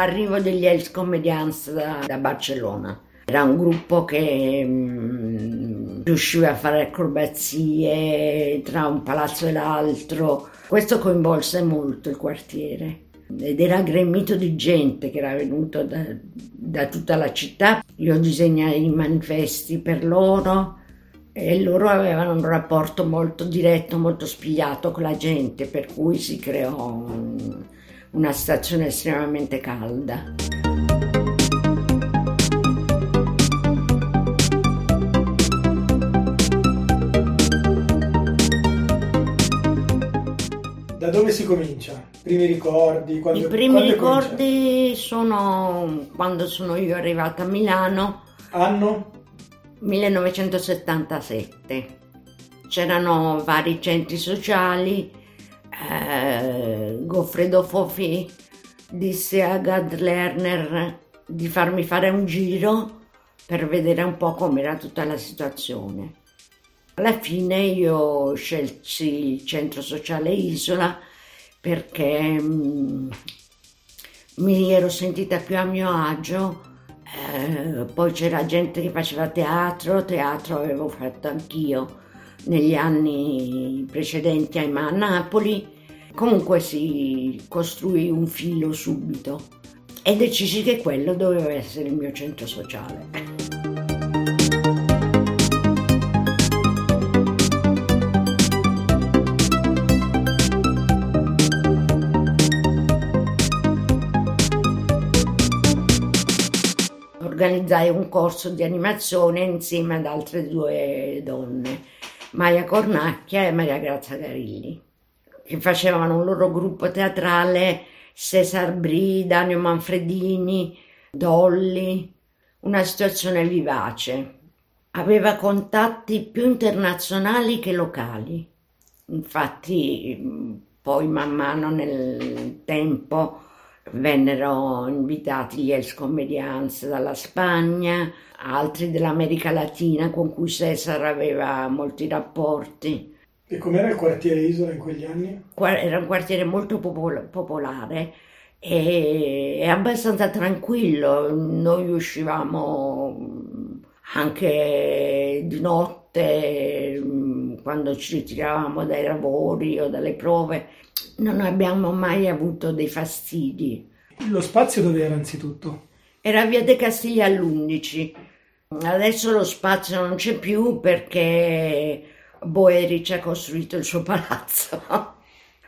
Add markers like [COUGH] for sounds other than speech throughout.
L'arrivo degli Els Comedians da, da Barcellona. Era un gruppo che mh, mm, riusciva a fare acrobazie tra un palazzo e l'altro. Questo coinvolse molto il quartiere ed era gremito di gente che era venuto da, da tutta la città. Io disegnai i manifesti per loro e loro avevano un rapporto molto diretto, molto spigliato con la gente, per cui si creò un, una stazione estremamente calda. Da dove si comincia? Primi ricordi? Quando, I primi ricordi sono quando sono io arrivata a Milano. Anno? 1977. C'erano vari centri sociali eh, Goffredo Fofi disse a Gad Lerner di farmi fare un giro per vedere un po' com'era tutta la situazione. Alla fine io scelsi il centro sociale Isola perché mm, mi ero sentita più a mio agio, eh, poi c'era gente che faceva teatro, teatro avevo fatto anch'io negli anni precedenti a Napoli. Comunque si costruì un filo subito e decisi che quello doveva essere il mio centro sociale. organizzai un corso di animazione insieme ad altre due donne Maia Cornacchia e Maria Grazia Garilli, che facevano un loro gruppo teatrale, Cesar Bri, Danio Manfredini, Dolly, una situazione vivace. Aveva contatti più internazionali che locali. Infatti, poi man mano nel tempo vennero invitati gli Els Comedians dalla Spagna, altri dell'America Latina con cui Cesar aveva molti rapporti. E com'era il quartiere Isola in quegli anni? Era un quartiere molto popol- popolare e abbastanza tranquillo. Noi uscivamo anche di notte quando ci ritiravamo dai lavori o dalle prove. Non abbiamo mai avuto dei fastidi. Lo spazio dove era anzitutto? Era via De Castiglia all'11 Adesso lo spazio non c'è più perché Boeri ci ha costruito il suo palazzo.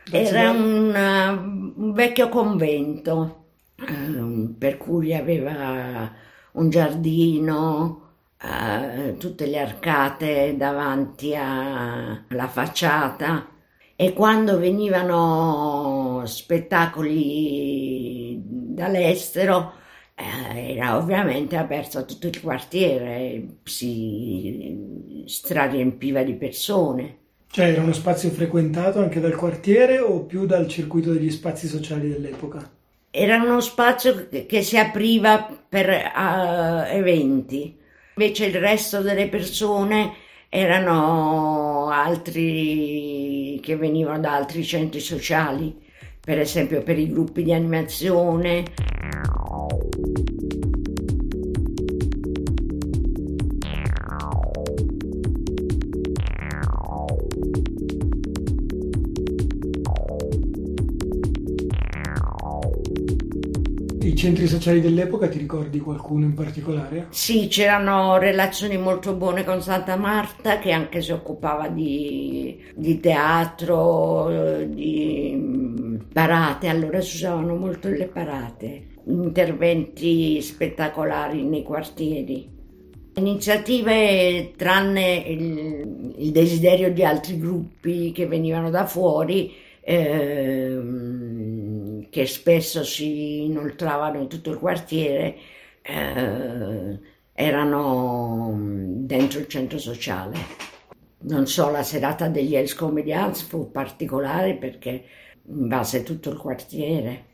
Era un, un vecchio convento, eh, per cui aveva un giardino, eh, tutte le arcate davanti alla facciata e quando venivano spettacoli dall'estero eh, era ovviamente aperto a tutto il quartiere, si strariempiva di persone. Cioè era uno spazio frequentato anche dal quartiere o più dal circuito degli spazi sociali dell'epoca? Era uno spazio che si apriva per uh, eventi, invece il resto delle persone erano altri che venivano da altri centri sociali, per esempio per i gruppi di animazione I centri sociali dell'epoca ti ricordi qualcuno in particolare? Sì, c'erano relazioni molto buone con Santa Marta che anche si occupava di, di teatro, di mm, parate, allora si usavano molto le parate. interventi spettacolari nei quartieri. Iniziative tranne il, il desiderio di altri gruppi che venivano da fuori, eh, che spesso si inoltravano in tutto il quartiere, eh, erano dentro il centro sociale. Non so, la serata degli Els Comedians fu particolare perché in base a tutto il quartiere.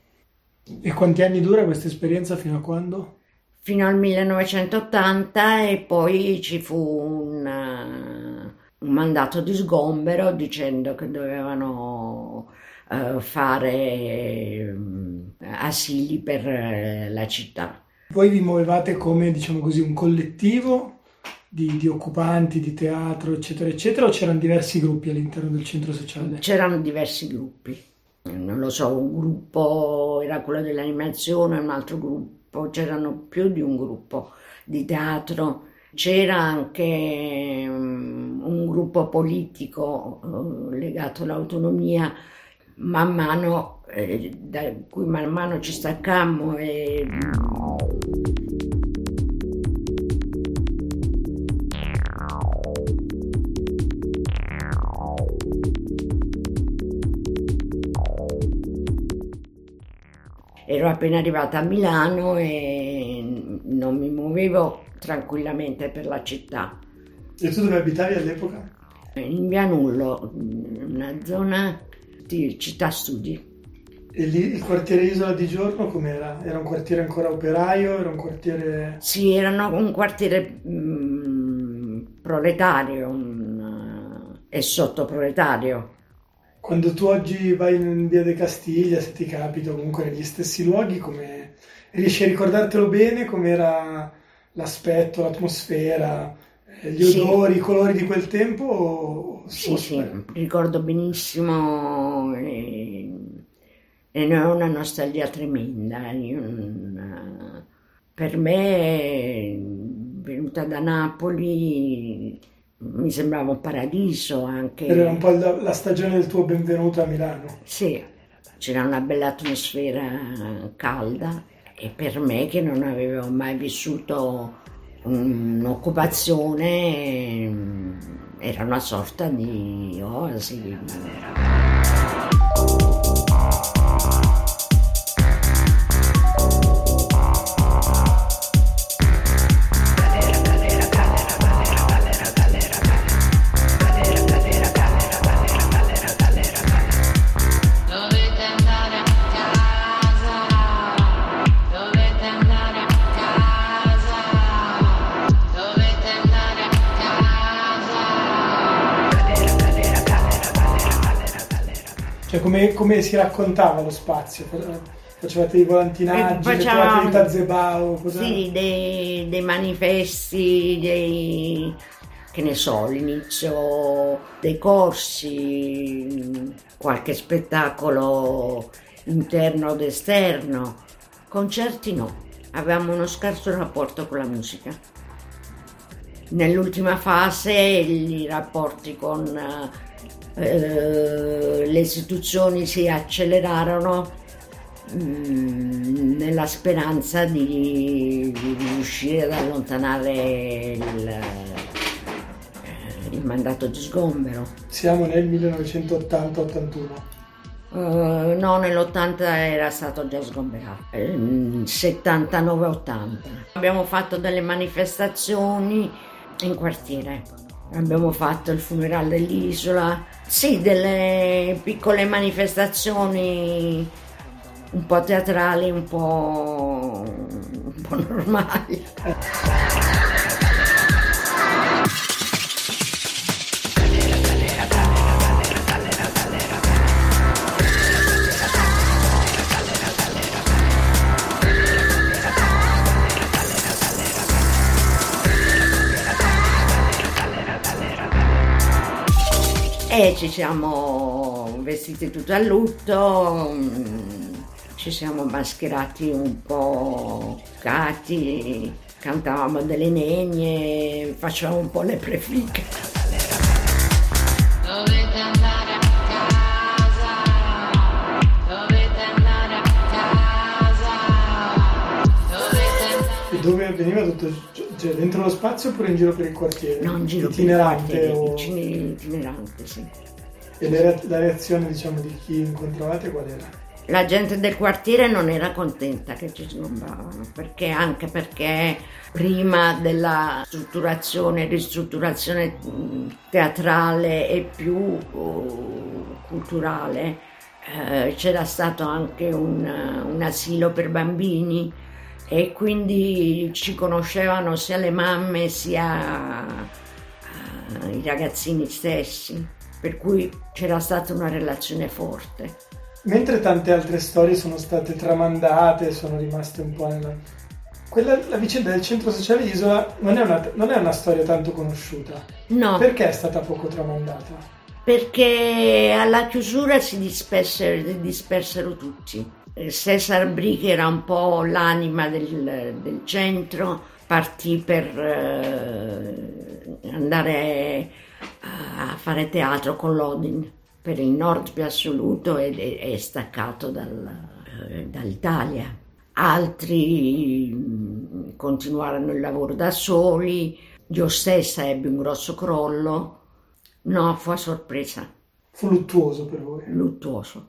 E quanti anni dura questa esperienza fino a quando? Fino al 1980 e poi ci fu un, uh, un mandato di sgombero dicendo che dovevano uh, fare um, asili per uh, la città. Voi vi muovevate come, diciamo così, un collettivo di, di, occupanti, di teatro, eccetera, eccetera, o c'erano diversi gruppi all'interno del centro sociale? C'erano diversi gruppi non lo so, un gruppo era quello dell'animazione, un altro gruppo, c'erano più di un gruppo di teatro, c'era anche um, un gruppo politico uh, legato all'autonomia, man mano, eh, da cui man mano ci staccammo e ero appena arrivata a Milano e non mi muovevo tranquillamente per la città. E tu dove abitavi all'epoca? In via Nullo, una zona di città studi. E lì il quartiere Isola di Giorno com'era? Era un quartiere ancora operaio? Era un quartiere... Sì, era un quartiere mh, mm, proletario un, e sottoproletario quando tu oggi vai in via de Castiglia, se ti capita comunque negli stessi luoghi, come riesci a ricordartelo bene com'era l'aspetto, l'atmosfera, eh, gli odori, sì. i colori di quel tempo? Sì, sì, ricordo benissimo e, e ne ho una nostalgia tremenda. Non, per me, venuta da Napoli, mi sembrava un paradiso anche. Era un po' la, la stagione del tuo benvenuto a Milano. Sì, c'era una bella atmosfera calda e per me che non avevo mai vissuto un'occupazione era una sorta di oasi. Cioè come, come si raccontava lo spazio? Facevate i volantinaggi, facevate i tazebao? Sì, dei, dei manifesti, dei, che ne so, l'inizio dei corsi, qualche spettacolo interno ed esterno. Concerti no, avevamo uno scarso rapporto con la musica. Nell'ultima fase i rapporti con eh, le istituzioni si accelerarono mh, mm, nella speranza di, di, riuscire ad allontanare il, eh, il mandato di sgombero. Siamo nel 1980-81. Uh, eh, no, nell'80 era stato già sgomberato, 79-80. Abbiamo fatto delle manifestazioni in quartiere, abbiamo fatto il funerale dell'isola, sì, delle piccole manifestazioni un po' teatrali, un po', un po normali. E ci siamo vestiti tutto a lutto, mm, ci siamo mascherati un po' cati, cantavamo delle negne, facevamo un po' le prefliche. Dovete andare a casa, dovete andare a casa, dove veniva tutto, cioè dentro lo spazio oppure in giro per il quartiere? No, in giro itinerante per il o... quartiere, itinerante, sì. E le, la reazione diciamo di chi incontravate qual era? La gente del quartiere non era contenta che ci sgombravano, perché anche perché prima della strutturazione, ristrutturazione teatrale e più uh, culturale eh, c'era stato anche un, un asilo per bambini e quindi ci conoscevano sia le mamme sia uh, i ragazzini stessi, per cui c'era stata una relazione forte. Mentre tante altre storie sono state tramandate, sono rimaste un po' nella... Quella, la vicenda del centro sociale Isola non è, una, non è una storia tanto conosciuta. No. Perché è stata poco tramandata? Perché alla chiusura si dispersero, dispersero tutti. Cesar Bri, che era un po' l'anima del, del centro, partì per eh, andare a fare teatro con l'Odin per il nord più assoluto è, è staccato dal, eh, dall'Italia. Altri mm, continuarono il lavoro da soli, io stessa ebbe un grosso crollo. No, fu a sorpresa. Fu luttuoso per voi? Luttuoso,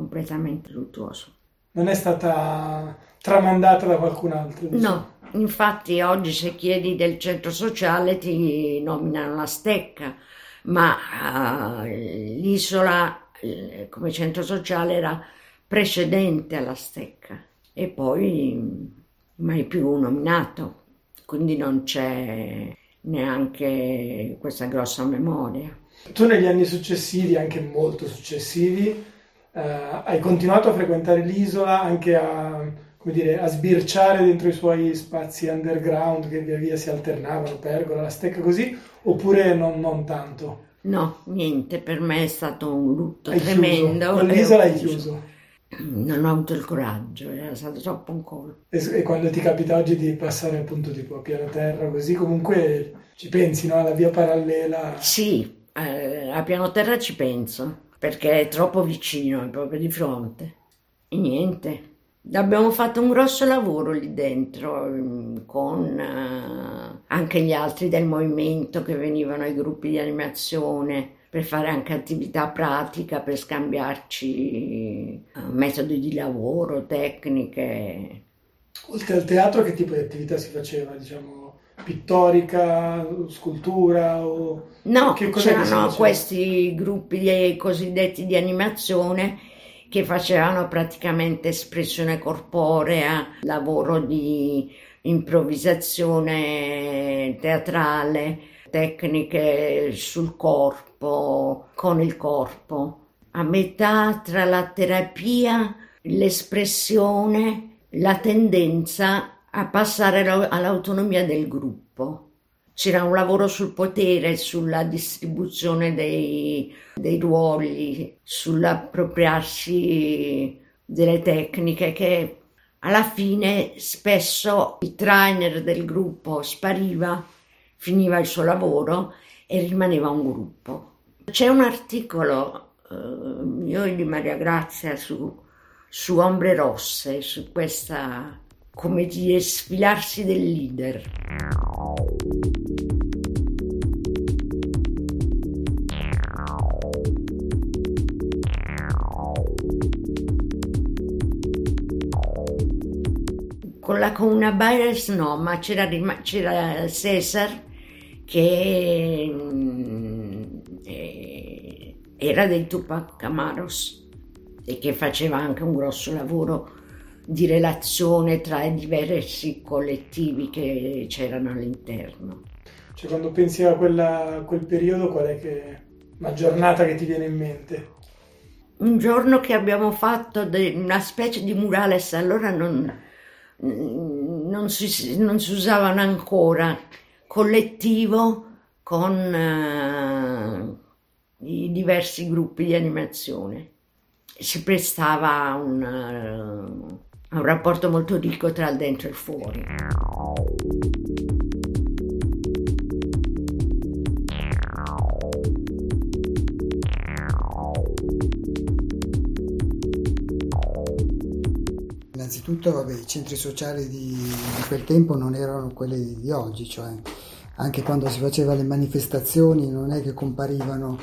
completamente luttuoso. Non è stata tramandata da qualcun altro? Diciamo. No, infatti oggi se chiedi del centro sociale ti nominano la stecca ma uh, l'isola uh, come centro sociale era precedente alla stecca e poi mai più nominato, quindi non c'è neanche questa grossa memoria. Tu negli anni successivi, anche molto successivi, uh, hai continuato a frequentare l'isola, anche a, dire, a, sbirciare dentro i suoi spazi underground che via via si alternavano, Pergola, la stecca così, oppure non, non tanto? No, niente, per me è stato un lutto hai tremendo. Con l'isola hai chiuso? Non ho avuto il coraggio, era stato troppo un colpo. E, e, quando ti capita oggi di passare appunto tipo a piano terra così, comunque ci pensi, no? Alla via parallela? Sì, eh, a piano terra ci penso, perché è troppo vicino, è proprio di fronte. E niente, Abbiamo fatto un grosso lavoro lì dentro mm, con uh, anche gli altri del movimento che venivano ai gruppi di animazione per fare anche attività pratica, per scambiarci uh, metodi di lavoro, tecniche. Oltre al teatro che tipo di attività si faceva? Diciamo pittorica, scultura o... No, c'erano questi gruppi cosiddetti di animazione che facevano praticamente espressione corporea, lavoro di improvvisazione teatrale, tecniche sul corpo, con il corpo. A metà tra la terapia, l'espressione, la tendenza a passare all'autonomia del gruppo c'era un lavoro sul potere, sulla distribuzione dei, dei ruoli, sull'appropriarsi delle tecniche che alla fine spesso il trainer del gruppo spariva, finiva il suo lavoro e rimaneva un gruppo. C'è un articolo eh, mio e di Maria Grazia su, su Ombre Rosse, su questa, come dire, sfilarsi del leader. con la Comuna Baires no, ma c'era, c'era Cesar che mm, eh, era dei Tupac Camaros e che faceva anche un grosso lavoro di relazione tra i diversi collettivi che c'erano all'interno. Cioè quando pensi a quella, quel periodo qual è che, una giornata che ti viene in mente? Un giorno che abbiamo fatto de, una specie di murales, allora non, non si, non si usavano ancora, collettivo con uh, i diversi gruppi di animazione. Si prestava un, uh, un rapporto molto ricco tra il dentro e il fuori. innanzitutto vabbè, i centri sociali di, di, quel tempo non erano quelli di oggi, cioè anche quando si faceva le manifestazioni non è che comparivano,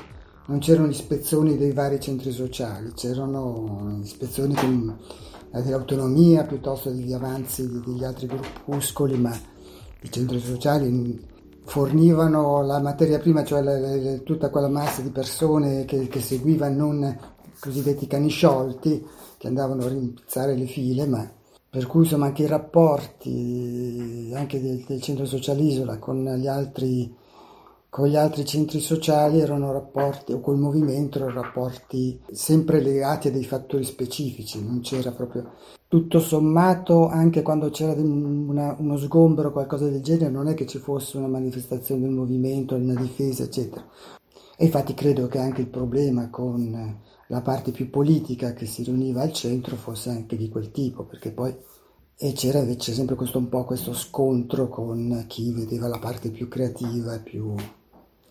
non c'erano ispezioni dei vari centri sociali, c'erano ispezioni dell'autonomia piuttosto degli avanzi degli altri gruppuscoli, ma i centri sociali fornivano la materia prima, cioè le, le, tutta quella massa di persone che, che seguiva non cosiddetti cani sciolti, che andavano a rimpizzare le file, ma per cui insomma anche i rapporti anche del, del centro sociale Isola con gli, altri, con gli altri centri sociali erano rapporti, o col movimento erano rapporti sempre legati a dei fattori specifici, non c'era proprio tutto sommato anche quando c'era una, uno sgombero o qualcosa del genere non è che ci fosse una manifestazione del movimento, una difesa eccetera. E infatti credo che anche il problema con la parte più politica che si riuniva al centro fosse anche di quel tipo, perché poi e c'era invece sempre questo, un po' questo scontro con chi vedeva la parte più creativa e più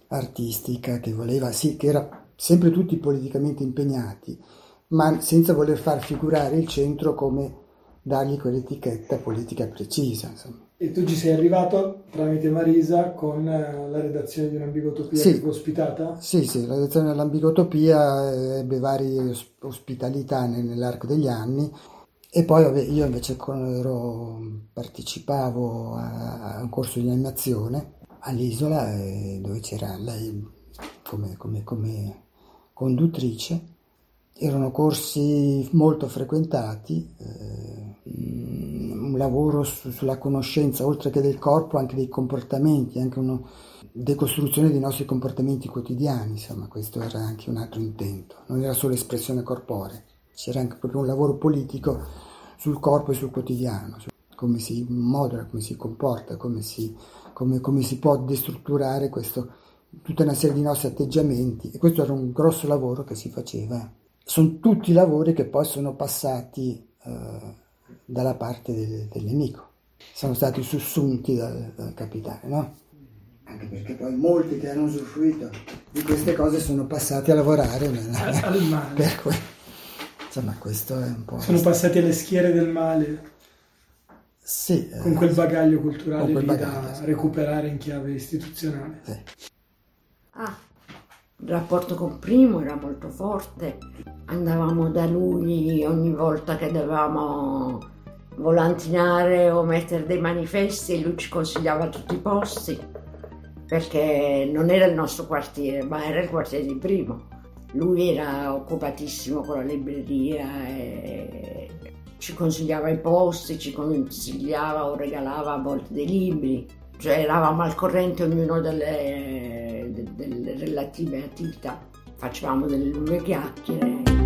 artistica, che voleva, sì, che era sempre tutti politicamente impegnati, ma senza voler far figurare il centro come dargli quell'etichetta politica precisa. Insomma. E tu ci sei arrivato tramite Marisa con eh, la redazione di un'ambigotopia sì. ospitata? Sì, sì, la redazione dell'ambigotopia ebbe varie ospitalità nell'arco degli anni e poi io invece ero, partecipavo a, un corso di animazione all'isola dove c'era lei come, come, come conduttrice. Erano corsi molto frequentati, eh, un lavoro su, sulla conoscenza oltre che del corpo anche dei comportamenti, anche una decostruzione dei nostri comportamenti quotidiani, insomma questo era anche un altro intento, non era solo espressione corporea, c'era anche proprio un lavoro politico sul corpo e sul quotidiano, su come si modera, come si comporta, come si, come, come si può destrutturare questo, tutta una serie di nostri atteggiamenti e questo era un grosso lavoro che si faceva sono tutti lavori che poi sono passati eh, dalla parte del, del, nemico, sono stati sussunti dal, dal capitale, no? Anche perché poi molti che hanno usufruito di queste cose sono passati a lavorare nella. [LAUGHS] Per cui, insomma, questo è un po'. Sono passati alle schiere del male. Sì, con quel bagaglio culturale quel bagaglio, da sì. recuperare in chiave istituzionale. Sì. Ah, il rapporto con Primo era molto forte, andavamo da lui ogni volta che dovevamo volantinare o mettere dei manifesti e lui ci consigliava tutti i posti perché non era il nostro quartiere ma era il quartiere di Primo. Lui era occupatissimo con la libreria e ci consigliava i posti, ci consigliava o regalava a volte dei libri, cioè eravamo al corrente ognuno delle delle relative attività. Facevamo delle lunghe chiacchiere